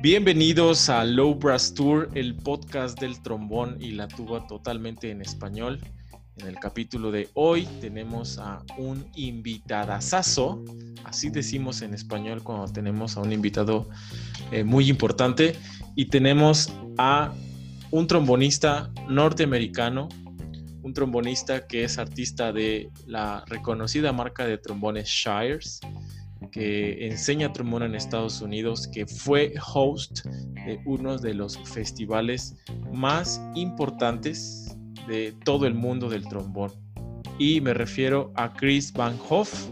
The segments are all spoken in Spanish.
Bienvenidos a Low Brass Tour, el podcast del trombón y la tuba totalmente en español. En el capítulo de hoy tenemos a un invitadazazo, así decimos en español cuando tenemos a un invitado eh, muy importante, y tenemos a un trombonista norteamericano, un trombonista que es artista de la reconocida marca de trombones Shires que enseña trombón en Estados Unidos, que fue host de uno de los festivales más importantes de todo el mundo del trombón. Y me refiero a Chris Van Hoff.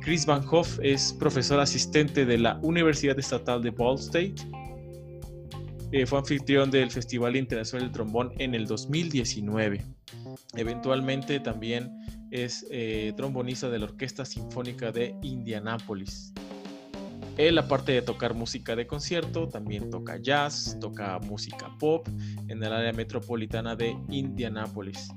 Chris Van Hoff es profesor asistente de la Universidad Estatal de Ball State. Eh, fue anfitrión del Festival Internacional del Trombón en el 2019. Eventualmente también es eh, trombonista de la Orquesta Sinfónica de Indianápolis. Él, aparte de tocar música de concierto, también toca jazz, toca música pop en el área metropolitana de Indianápolis.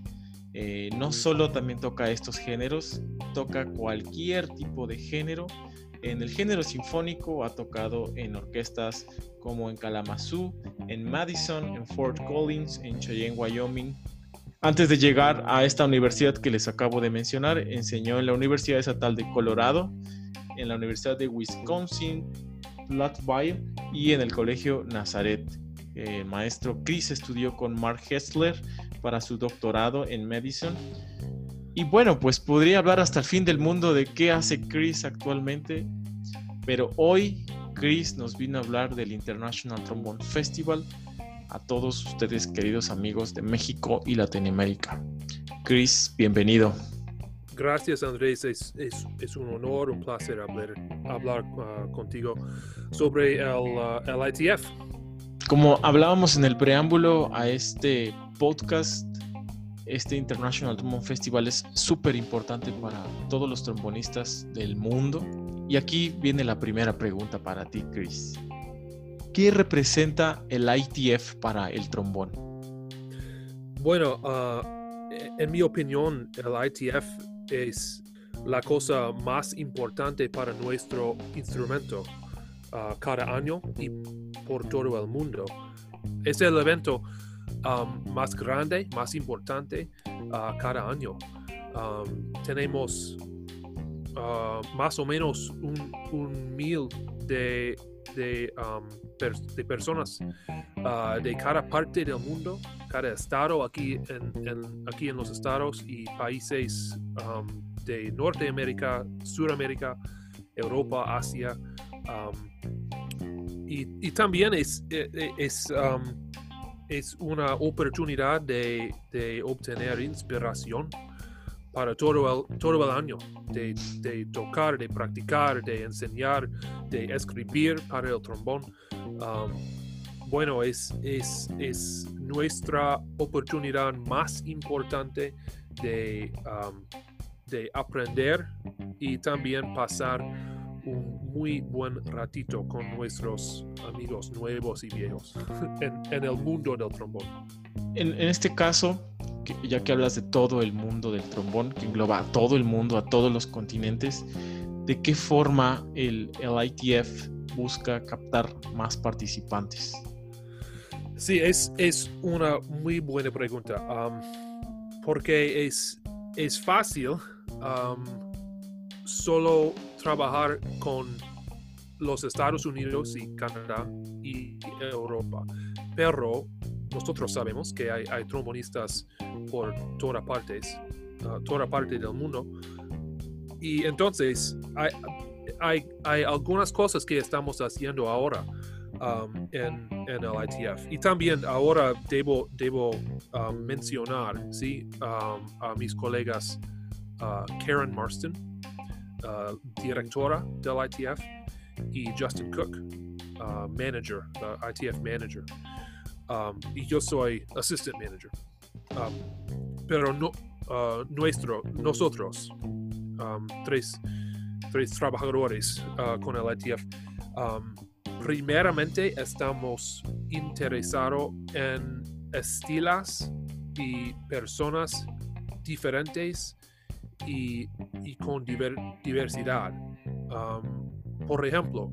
Eh, no solo también toca estos géneros, toca cualquier tipo de género. En el género sinfónico ha tocado en orquestas como en Kalamazoo, en Madison, en Fort Collins, en Cheyenne, Wyoming, antes de llegar a esta universidad que les acabo de mencionar, enseñó en la Universidad Estatal de Colorado, en la Universidad de Wisconsin, Platteville y en el Colegio Nazaret. El maestro Chris estudió con Mark Hessler para su doctorado en Medicine. Y bueno, pues podría hablar hasta el fin del mundo de qué hace Chris actualmente, pero hoy Chris nos vino a hablar del International Trombone Festival, a todos ustedes, queridos amigos de México y Latinoamérica. Chris, bienvenido. Gracias Andrés, es, un honor, un placer hablar, hablar uh, contigo sobre el, uh, el, ITF. Como hablábamos en el preámbulo a este podcast, este International Trombone Festival es súper importante para todos los trombonistas del mundo. Y aquí viene la primera pregunta para ti, Chris. ¿Qué representa el ITF para el trombón? Bueno, ah, en mi opinión, el ITF es la cosa más importante para nuestro instrumento ah, cada año y por todo el mundo. Es el evento más grande, más importante ah, cada año. tenemos más o menos un mil de de, um, personas uh, de cada parte del mundo, cada estado aquí en, aquí en los estados y países um, de Norteamérica, Suramérica, Europa, Asia. Um, y, también es, e, e, es una oportunidad de, de obtener inspiración para todo el, todo el año, de, de, tocar, de practicar, de enseñar, de escribir para el trombón. Um, bueno, es, es, es, nuestra oportunidad más importante de, um, de aprender y también pasar un muy buen ratito con nuestros amigos nuevos y viejos en, en el mundo del trombón. En, en este caso, ya que hablas de todo el mundo del trombón, que engloba a todo el mundo, a todos los continentes, ¿de qué forma el, el ITF busca captar más participantes? Sí, es, es una muy buena pregunta, um, porque es, es fácil um, solo trabajar con los Estados Unidos y Canadá y Europa, pero nosotros sabemos que hay, trombonistas por todas partes, uh, toda parte del mundo. Y entonces hay, hay, algunas cosas que estamos haciendo ahora um, en, el ITF. Y también ahora debo, debo um, mencionar ¿sí? Um, a mis colegas uh, Karen Marston, uh, directora del ITF, y Justin Cook, uh, manager, ITF manager. Um, y yo soy assistant manager. Um, pero uh, nuestro, nosotros, um, tres, tres trabajadores con el ITF, primeramente estamos interesados en estilos y personas diferentes y, con diversidad. Um, por ejemplo,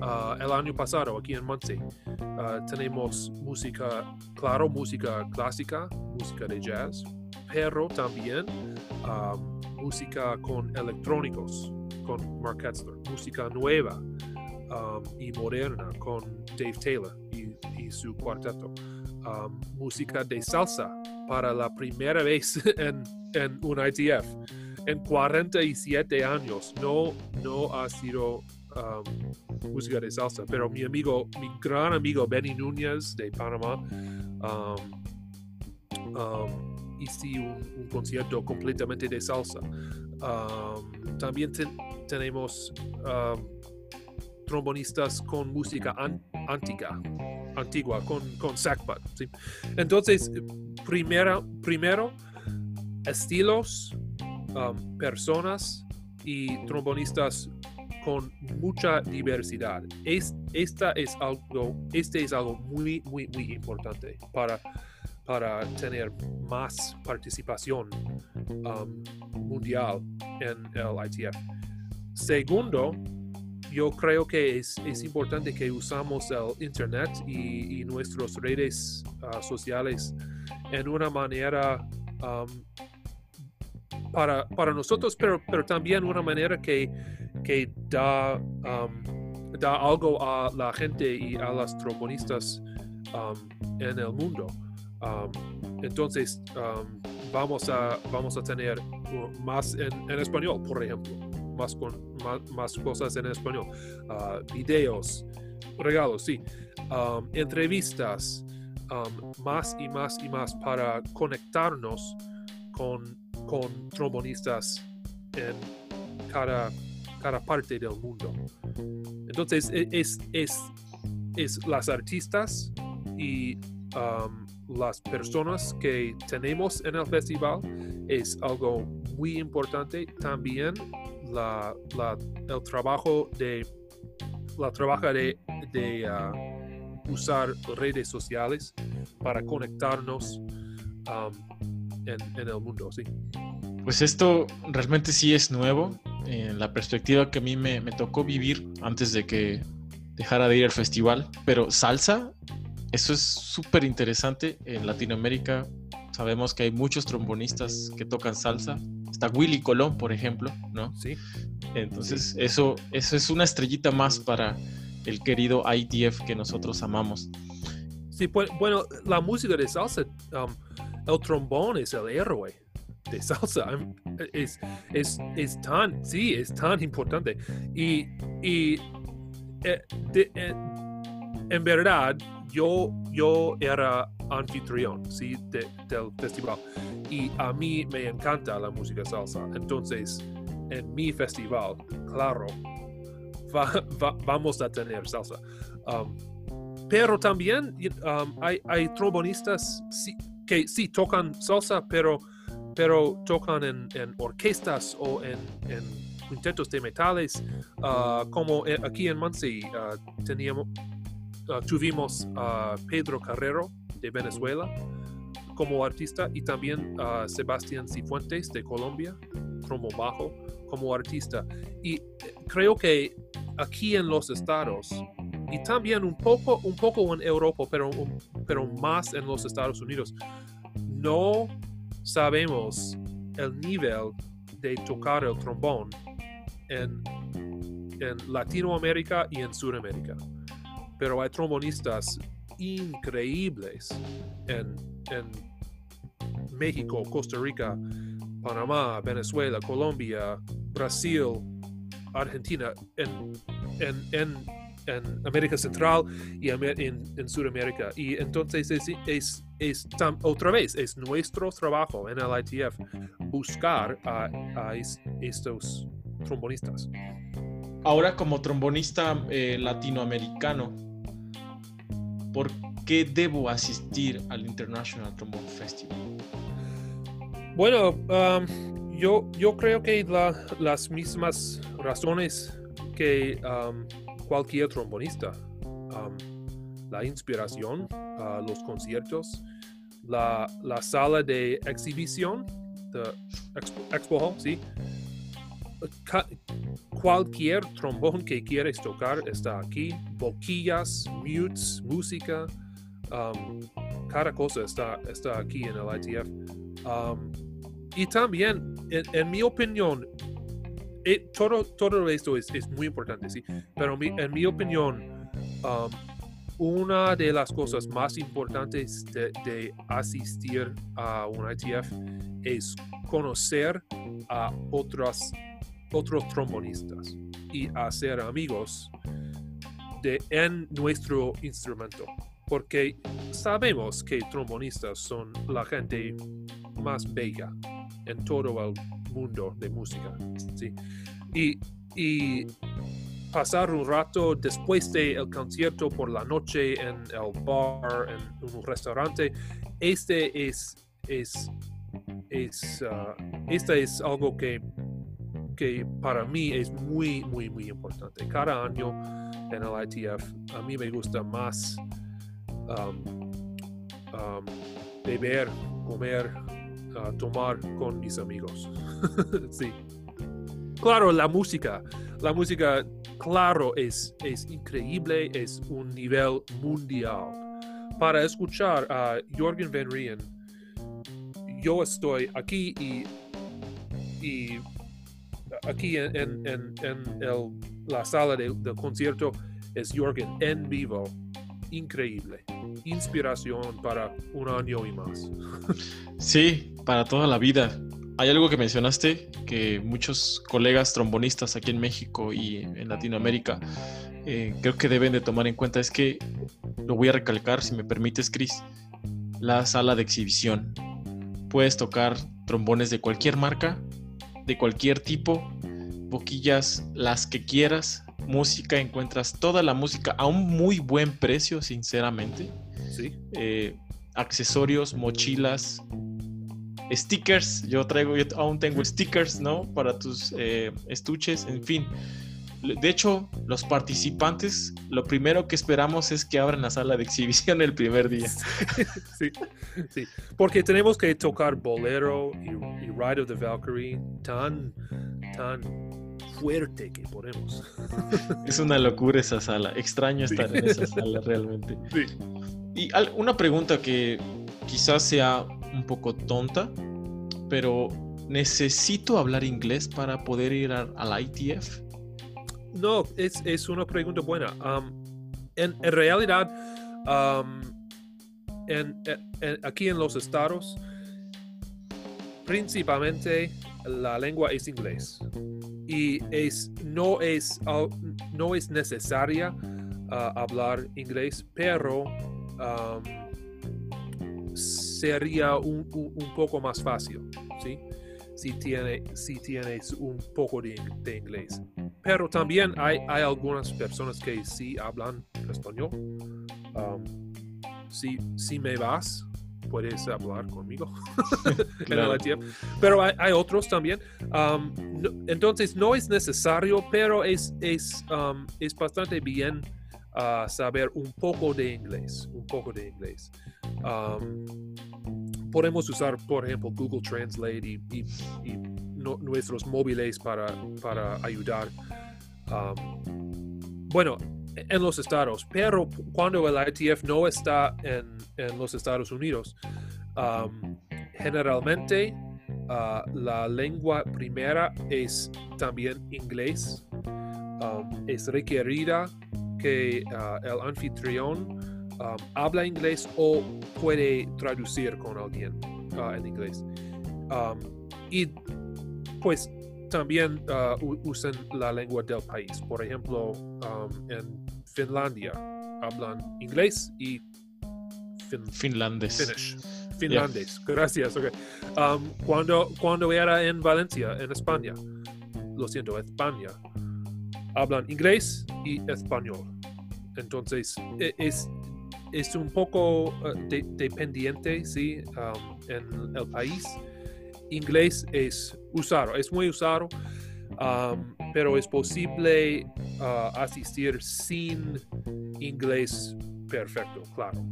uh, el año pasado aquí en Muncie uh, tenemos música, claro, música clásica, música de jazz, pero también um, música con electrónicos, con Mark Ketzler, música nueva um, y moderna con Dave Taylor y, su cuarteto, música de salsa para la primera vez en, en un ITF en 47 años no, no ha sido um, música de salsa, pero mi amigo, mi gran amigo Benny Núñez de Panamá, um, um, hizo un, concierto completamente de salsa. también tenemos trombonistas con música antigua, antigua con, con Entonces, primero, primero, estilos Um, personas y trombonistas con mucha diversidad. Es, esta es algo, este es algo muy, muy, muy importante para, para tener más participación um, mundial en el ITF. Segundo, yo creo que es, es importante que usamos el Internet y, nuestras redes uh, sociales en una manera um, para, para nosotros, pero, pero también una manera que, que da, um, da algo a la gente y a las trombonistas um, en el mundo. Um, entonces, vamos, a, vamos a tener más en, español, por ejemplo, más, con, más, cosas en español, uh, videos, regalos, sí, entrevistas, más y más y más para conectarnos con con trombonistas en cada, cada parte del mundo. Entonces, e, es, es, es las artistas y um, las personas que tenemos en el festival es algo muy importante. También la, el trabajo de la trabaja de, de uh, usar redes sociales para conectarnos um, en, el mundo, sí. Pues esto realmente sí es nuevo. En la perspectiva que a mí me, tocó vivir antes de que dejara de ir al festival. Pero salsa, eso es súper interesante. En Latinoamérica sabemos que hay muchos trombonistas que tocan salsa. Está Willy Colón, por ejemplo, ¿no? Sí. Entonces, Eso, eso es una estrellita más para el querido ITF que nosotros amamos. Sí, pues, bueno, la música de salsa um, el trombón es el héroe de salsa. Es, es, es tan, sí, es tan importante. Y, y eh, eh, en verdad, yo, yo era anfitrión ¿sí? del festival y a mí me encanta la música salsa. Entonces, en mi festival, claro, vamos a tener salsa. Um, pero también um, hay, hay trombonistas, sí, que sí tocan salsa, pero, pero tocan en, orquestas o en, quintetos de metales, ah, como eh, aquí en Muncie ah, teníamos, ah, tuvimos a Pedro Carrero de Venezuela como artista y también a Sebastián Cifuentes de Colombia, como bajo, como artista. Y eh, creo que aquí en los estados y también un poco, un poco en Europa, pero, pero más en los Estados Unidos. No sabemos el nivel de tocar el trombón en, en Latinoamérica y en Sudamérica. Pero hay trombonistas increíbles en, en México, Costa Rica, Panamá, Venezuela, Colombia, Brasil, Argentina, en, en, en América Central y en, en Sudamérica. Y entonces es, es, es otra vez, es nuestro trabajo en el ITF buscar a, a estos trombonistas. Ahora como trombonista eh, latinoamericano, ¿por qué debo asistir al International Trombone Festival? Bueno, um, yo, yo creo que las mismas razones que um, cualquier trombonista. la inspiración, los conciertos, la, sala de exhibición the Expo, Hall, ¿sí? cualquier trombón que quieres tocar está aquí. Boquillas, mutes, música, um, cada cosa está, está aquí en el ITF. Y también, en, mi opinión, eh, todo, todo esto es, es, muy importante, ¿sí? Pero en mi opinión, um, una de las cosas más importantes de, asistir a un ITF es conocer a otras, otros trombonistas y hacer amigos de, en nuestro instrumento. Porque sabemos que trombonistas son la gente más bella en todo el mundo de música. ¿sí? Y, y pasar un rato después del concierto por la noche en el bar, en un restaurante, este es, es, es, uh, es algo que, que para mí es muy, muy, muy importante. Cada año en el ITF a mí me gusta más um, um, beber, comer, uh, tomar con mis amigos. sí. Claro, la música. La música claro, es, es increíble, es un nivel mundial. Para escuchar a Jorgen Van Rien, yo estoy aquí y, y aquí en, en, la sala del concierto es Jorgen en vivo. Increíble. Inspiración para un año y más. Sí, para toda la vida hay algo que mencionaste que muchos colegas trombonistas aquí en México y en Latinoamérica eh, creo que deben de tomar en cuenta es que, lo voy a recalcar si me permites, Chris, la sala de exhibición. Puedes tocar trombones de cualquier marca, de cualquier tipo, boquillas, las que quieras, música, encuentras toda la música a un muy buen precio, sinceramente. Sí. Eh, accesorios, mochilas, stickers, yo traigo, yo aún tengo stickers, ¿no? Para tus eh, estuches, en fin. De hecho, los participantes, lo primero que esperamos es que abran la sala de exhibición el primer día. Sí, sí. porque tenemos que tocar Bolero y, Ride of the Valkyrie tan, tan fuerte que podemos. Es una locura esa sala, extraño estar en esa sala realmente. Sí. Y una pregunta que quizás sea un poco tonta, pero ¿necesito hablar inglés para poder ir al ITF? No, es, es, una pregunta buena. Um, en, en, realidad, um, en, aquí en los estados, principalmente la lengua es inglés y es, no, es, no es necesaria uh, hablar inglés, pero sería un, poco más fácil. Si, tiene, si tienes un poco de, inglés. Pero también hay, hay, algunas personas que sí hablan español. Um, si, me vas, puedes hablar conmigo Pero hay, otros también. Um, entonces no es necesario, pero es, es, um, es bastante bien uh, saber un poco de inglés, un poco de inglés podemos usar, por ejemplo, Google Translate y, nuestros móviles para, para ayudar. bueno, en los estados, pero cuando el ITF no está en, los Estados Unidos, generalmente ah, la lengua primera es también inglés. es requerida que ah, el anfitrión Um, habla inglés o puede traducir con alguien uh, en inglés. Um, y pues también uh, usan la lengua del país. Por ejemplo, um, en Finlandia hablan inglés y finlandés. Finlandés, gracias. cuando, cuando era en Valencia, en España, lo siento, España, hablan inglés y español. Entonces, e, es, es un poco eh, dependiente, sí, um, en el país. Inglés es usado, es muy usado, um, pero es posible uh, asistir sin inglés perfecto, claro.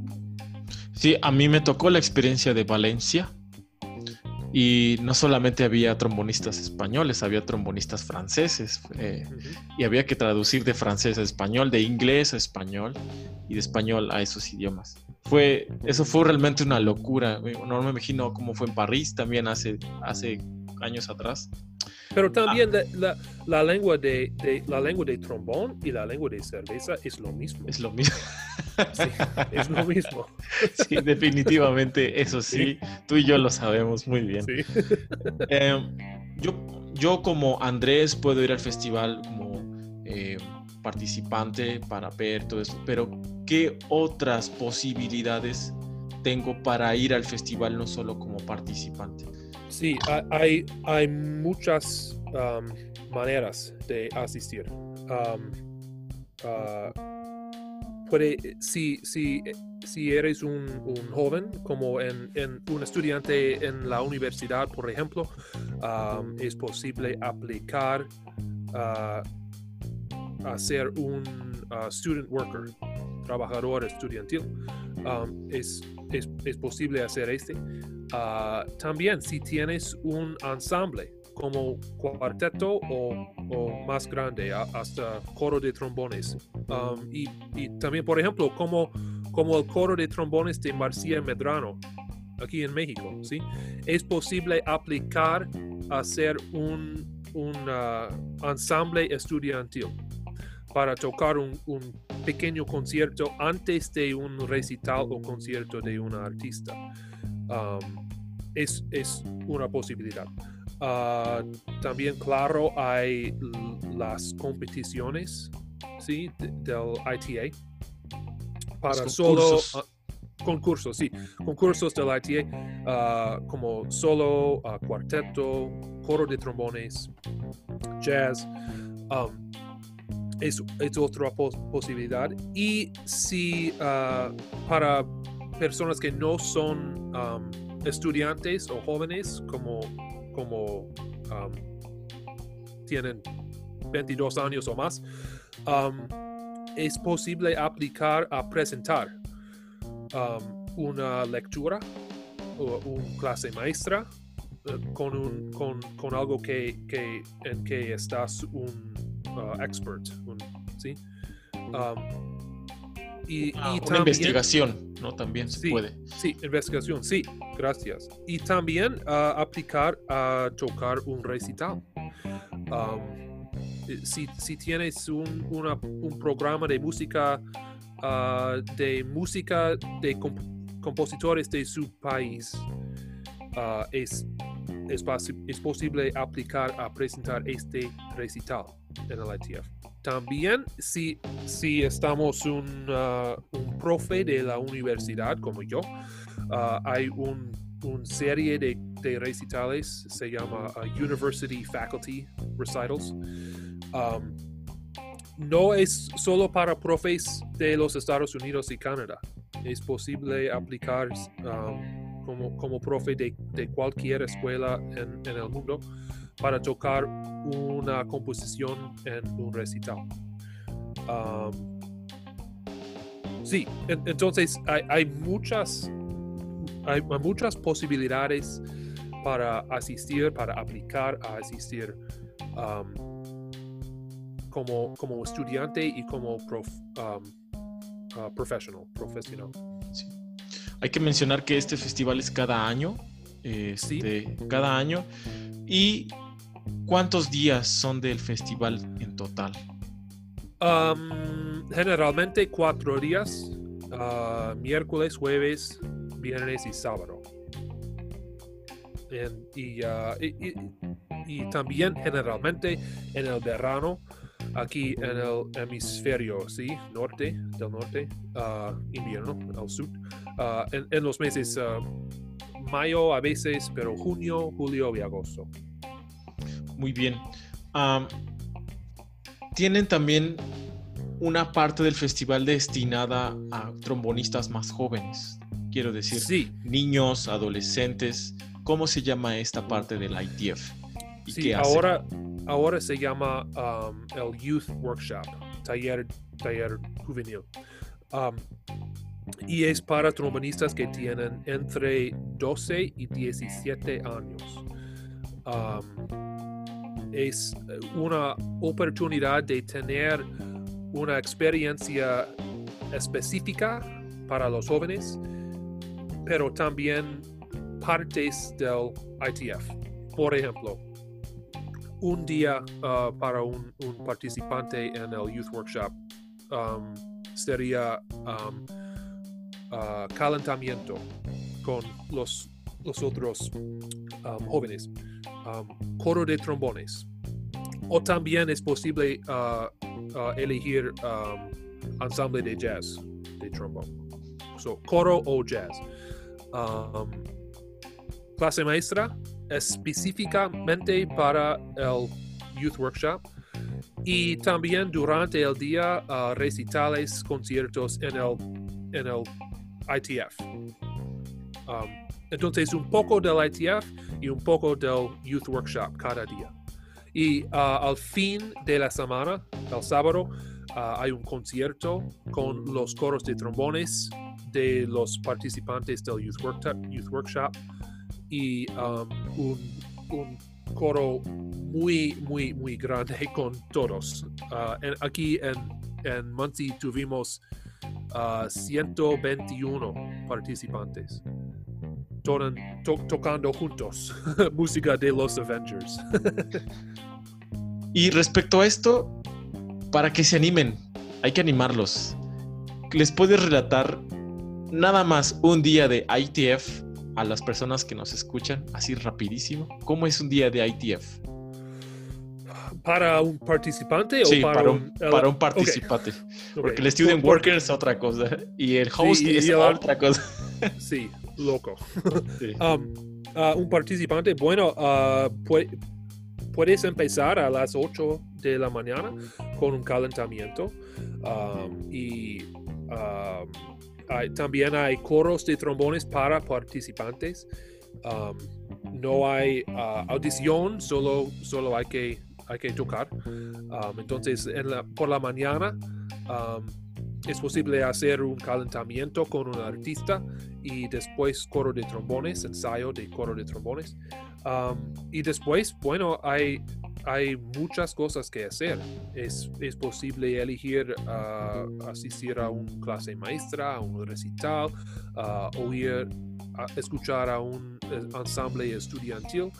Sí, a mí me tocó la experiencia de Valencia. Y no solamente había trombonistas españoles, había trombonistas franceses. eh, y había que traducir de francés a español, de inglés a español y de español a esos idiomas. Fue, eso fue realmente una locura. No me imagino cómo fue en París también hace, hace años atrás. Pero también la, la- la lengua de, de- la lengua de trombón y la lengua de cerveza es lo mismo. Es lo mismo. Sí, es lo mismo. Sí, definitivamente, eso sí, tú y yo lo sabemos muy bien. Sí. Eh, yo, yo como Andrés puedo ir al festival como eh, participante para ver todo esto, pero ¿qué otras posibilidades tengo para ir al festival no solo como participante? Sí, ha- hay, hay muchas maneras de asistir. Ah, puede, si, si, si eres un, joven, como en, un estudiante en la universidad, por ejemplo, es posible aplicar ah, a ser un ah, student worker, trabajador estudiantil. Es, es, es posible hacer este. Ah, también si tienes un ensamble como cuarteto o, o más grande, a- hasta coro de trombones. Um, y, y también, por ejemplo, como, como el coro de trombones de Marcia Medrano, aquí en México, ¿sí? Es posible aplicar a hacer un, un ah, ensamble estudiantil para tocar un, un pequeño concierto antes de un recital o concierto de un artista. Um, es, es una posibilidad. Ah, también, claro, hay las competiciones ¿sí? de- del ITA para Los solo concursos. ah, concursos, sí, concursos del ITA ah, como solo, cuarteto, coro de trombones, jazz. um, es, otra pos- posibilidad. Y si ah, para personas que no son estudiantes o jóvenes, como, como tienen 22 años o más, es posible aplicar a presentar una lectura o una clase maestra eh, con, un, con, con algo que, que, en que estás un uh, expert, un- ¿sí? Um, y, Ah, y una también- investigación, ¿no? También se Sí. puede. Sí, investigación, sí, gracias. Y también ah, aplicar a tocar un recital. Um, eh, si, si tienes un, una- un programa de música, ah, de música de comp- compositores de su país, ah, es, es, es posible aplicar a presentar este recital en el ITF. También si, si estamos un, ah, un profe de la universidad como yo, ah, hay un, un serie de, de recitales, se llama ah, University Faculty Recitals. Um, no es solo para profes de los Estados Unidos y Canadá. Es posible aplicar um, como, como profe de, cualquier escuela en el mundo para tocar una composición en un recital. Um, sí, en- entonces hay, hay muchas hay, hay muchas posibilidades para asistir, para aplicar a asistir um, como, como estudiante y como prof, um, uh, professional, profesional. Sí. Hay que mencionar que este festival es cada año. Este, Cada año. ¿Y cuántos días son del festival en total? Um, generalmente cuatro días, uh, miércoles, jueves, viernes y sábado. En- y, también generalmente en el verano, aquí en el hemisferio sí, norte, del norte, uh, invierno, al sur, en, en los meses mayo a veces, pero junio, julio y agosto. Muy bien. Tienen también una parte del festival destinada a trombonistas más jóvenes. Quiero decir, Sí, niños, adolescentes. ¿Cómo se llama esta parte del ITF? ¿Y Sí, qué hace? ahora, ahora se llama um, el Youth Workshop, taller, taller juvenil. Um, y es para trombonistas que tienen entre 12 y 17 años. Es una oportunidad de tener una experiencia específica para los jóvenes, pero también partes del ITF. Por ejemplo, un día uh, para un, participante en el Youth Workshop um, sería uh, calentamiento con los, los otros um, jóvenes, coro de trombones. O también es posible uh, elegir ensamble de jazz de trombone. So, coro o jazz. clase maestra específicamente para el Youth Workshop y también durante el día uh, recitales, conciertos en el, en el ITF. Um, entonces, un poco del ITF y un poco del Youth Workshop cada día. Y uh, al fin de la semana, el sábado, uh, hay un concierto con los coros de trombones de los participantes del Youth, Workshop y um, un, coro muy, muy, muy grande con todos. Uh, aquí en, en Muncie tuvimos 121 uh, tocando juntos música de los Avengers. y respecto a esto, para que se animen, hay que animarlos. ¿Les puedes relatar nada más un día de ITF a las personas que nos escuchan, así rapidísimo, ¿cómo es un día de ITF? ¿Para un participante o para, un, para un participante? Porque el student worker es otra cosa y el host es otra cosa. sí, loco. Um, uh, un participante, bueno, uh, puedes empezar a las 8 de la mañana con un calentamiento um, y um, también hay coros de trombones para participantes. Um, no hay uh, audición, solo, solo hay, que, hay que tocar. Um, entonces, por la mañana um, es posible hacer un calentamiento con un artista y después coro de trombones, ensayo de coro de trombones. y después, bueno, hay hay muchas cosas que hacer. Es, posible elegir uh, asistir a una clase maestra, a un recital, uh, oír, escuchar a un ensamble estudiantil,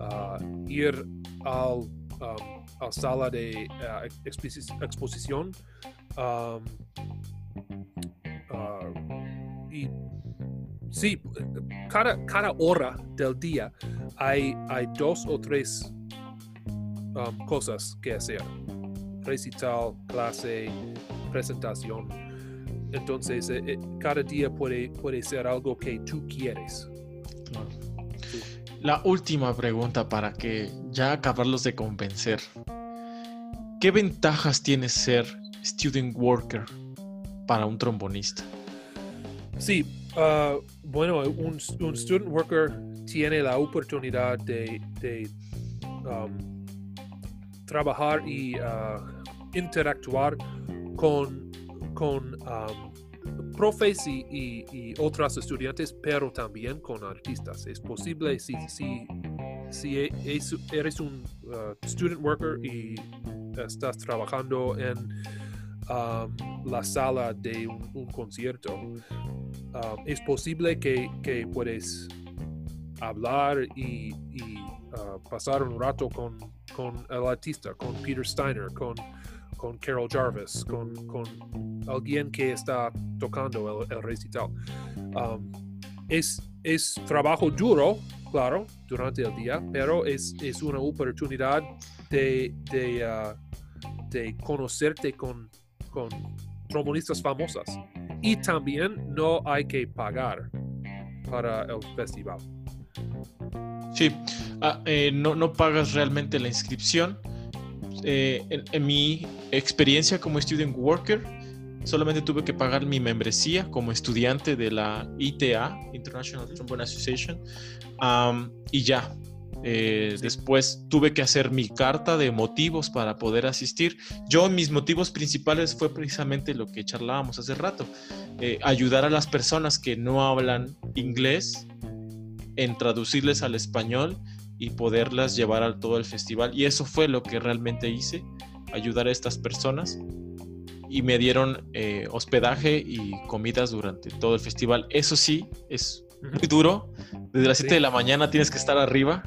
uh, ir al, um, a sala de exposición. Um, y sí, cada, cada hora del día hay, hay dos o tres Um, cosas que hacer. Recital, clase, presentación. Entonces, eh, eh, cada día puede, puede ser algo que tú quieres. La última pregunta para que ya acabarlos de convencer. ¿Qué ventajas tiene ser student worker para un trombonista? Sí, uh, bueno, un, student worker tiene la oportunidad de, um, trabajar y uh, interactuar con, con um, profes y, otras estudiantes, pero también con artistas. Es posible si, si, si e, eres un uh, student worker y estás trabajando en um, la sala de un, concierto, um, es posible que, puedes hablar y, uh, pasar un rato con el artista, con Peter Steiner, con, con Carol Jarvis, con, con alguien que está tocando el, recital. Um, es, es trabajo duro, claro, durante el día, pero es, es una oportunidad de, de, uh, de conocerte con, con trombonistas famosas. Y también no hay que pagar para el festival. Sí, ah, eh, no, no, pagas realmente la inscripción. Eh, en, mi experiencia como student worker, solamente tuve que pagar mi membresía como estudiante de la ITA, International Trombone Association, y ya. Eh, después tuve que hacer mi carta de motivos para poder asistir. Yo, mis motivos principales fue precisamente lo que charlábamos hace rato, eh, ayudar a las personas que no hablan inglés en traducirles al español y poderlas llevar a todo el festival. Y eso fue lo que realmente hice, ayudar a estas personas. Y me dieron eh, hospedaje y comidas durante todo el festival. Eso sí, es muy duro. Desde las 7 de la mañana tienes que estar arriba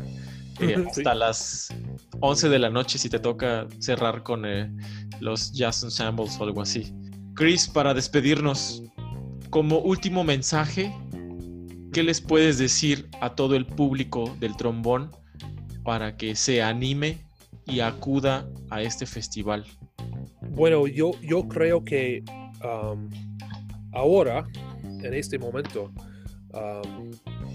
eh, hasta las 11 de la noche si te toca cerrar con eh, los Jazz Ensembles o algo así. Chris, para despedirnos, como último mensaje, ¿qué les puedes decir a todo el público del trombón para que se anime y acuda a este festival? Bueno, yo, yo creo que um, ahora, en este momento, um,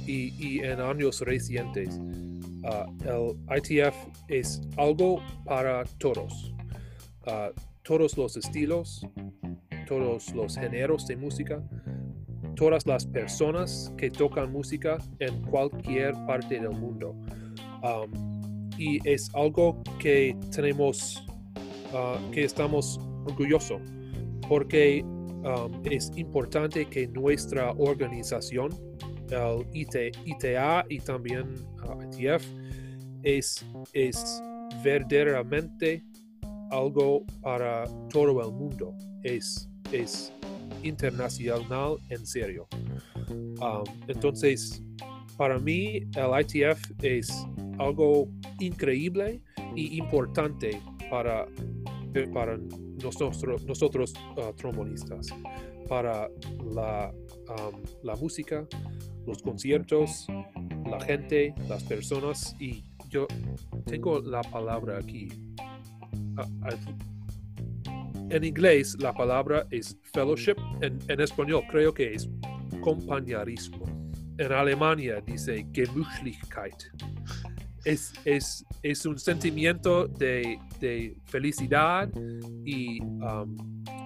y, en años recientes, uh, el ITF es algo para todos. Uh, todos los estilos, todos los géneros de música, todas las personas que tocan música en cualquier parte del mundo. Um, y es algo que tenemos, uh, que estamos orgullosos, porque um, es importante que nuestra organización, el ITA y también uh, ITF, es, es verdaderamente algo para todo el mundo. Es, es internacional en serio. Um, entonces, para mí el ITF es algo increíble y importante para, para nosotros, nosotros uh, trombonistas, para la, la música, los conciertos, la gente, las personas. Y yo tengo la palabra aquí. Ah, ah, en inglés la palabra es fellowship, en, en español creo que es compañerismo. En Alemania dice Gemütlichkeit. Es, es, es un sentimiento de, de felicidad y um,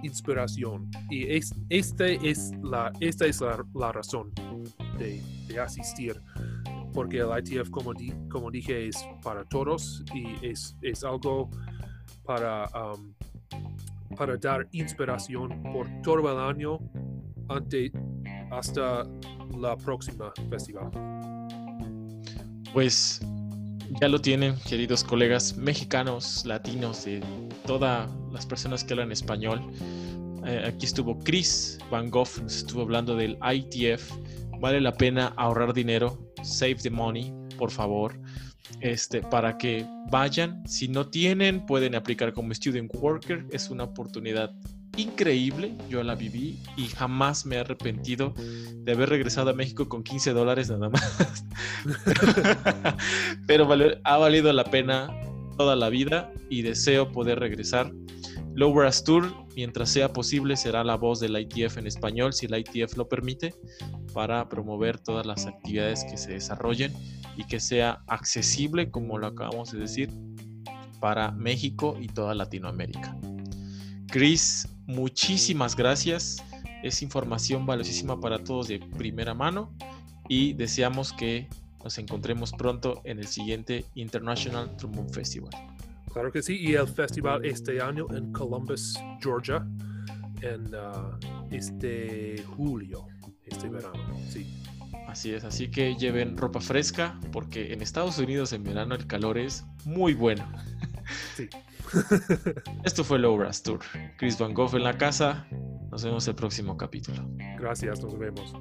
inspiración. Y es, este es la, esta es la, razón de, asistir. Porque el ITF, como, como dije, es para todos y es, es algo para, um, para dar inspiración por todo el año ante, hasta la próxima festival. Pues ya lo tienen, queridos colegas mexicanos, latinos, de todas las personas que hablan español. Eh, aquí estuvo Chris Van Gogh, estuvo hablando del ITF. Vale la pena ahorrar dinero, save the money, por favor, este, para que vayan. Si no tienen, pueden aplicar como student worker. Es una oportunidad increíble, yo la viví y jamás me he arrepentido de haber regresado a México con 15 dólares nada más. Pero ha valido la pena toda la vida y deseo poder regresar. Lowbrass Tour, mientras sea posible, será la voz del ITF en español, si el ITF lo permite, para promover todas las actividades que se desarrollen y que sea accesible, como lo acabamos de decir, para México y toda Latinoamérica. Chris, muchísimas gracias. Es información valiosísima para todos de primera mano y deseamos que nos encontremos pronto en el siguiente International Trombone Festival. Claro que sí, y el festival este año en Columbus, Georgia, en uh, este julio, este verano, sí. Así es, así que lleven ropa fresca porque en Estados Unidos en verano el calor es muy bueno. Sí. Esto fue Low Brass Tour. Chris Van Gogh en la casa. Nos vemos el próximo capítulo. Gracias, nos vemos.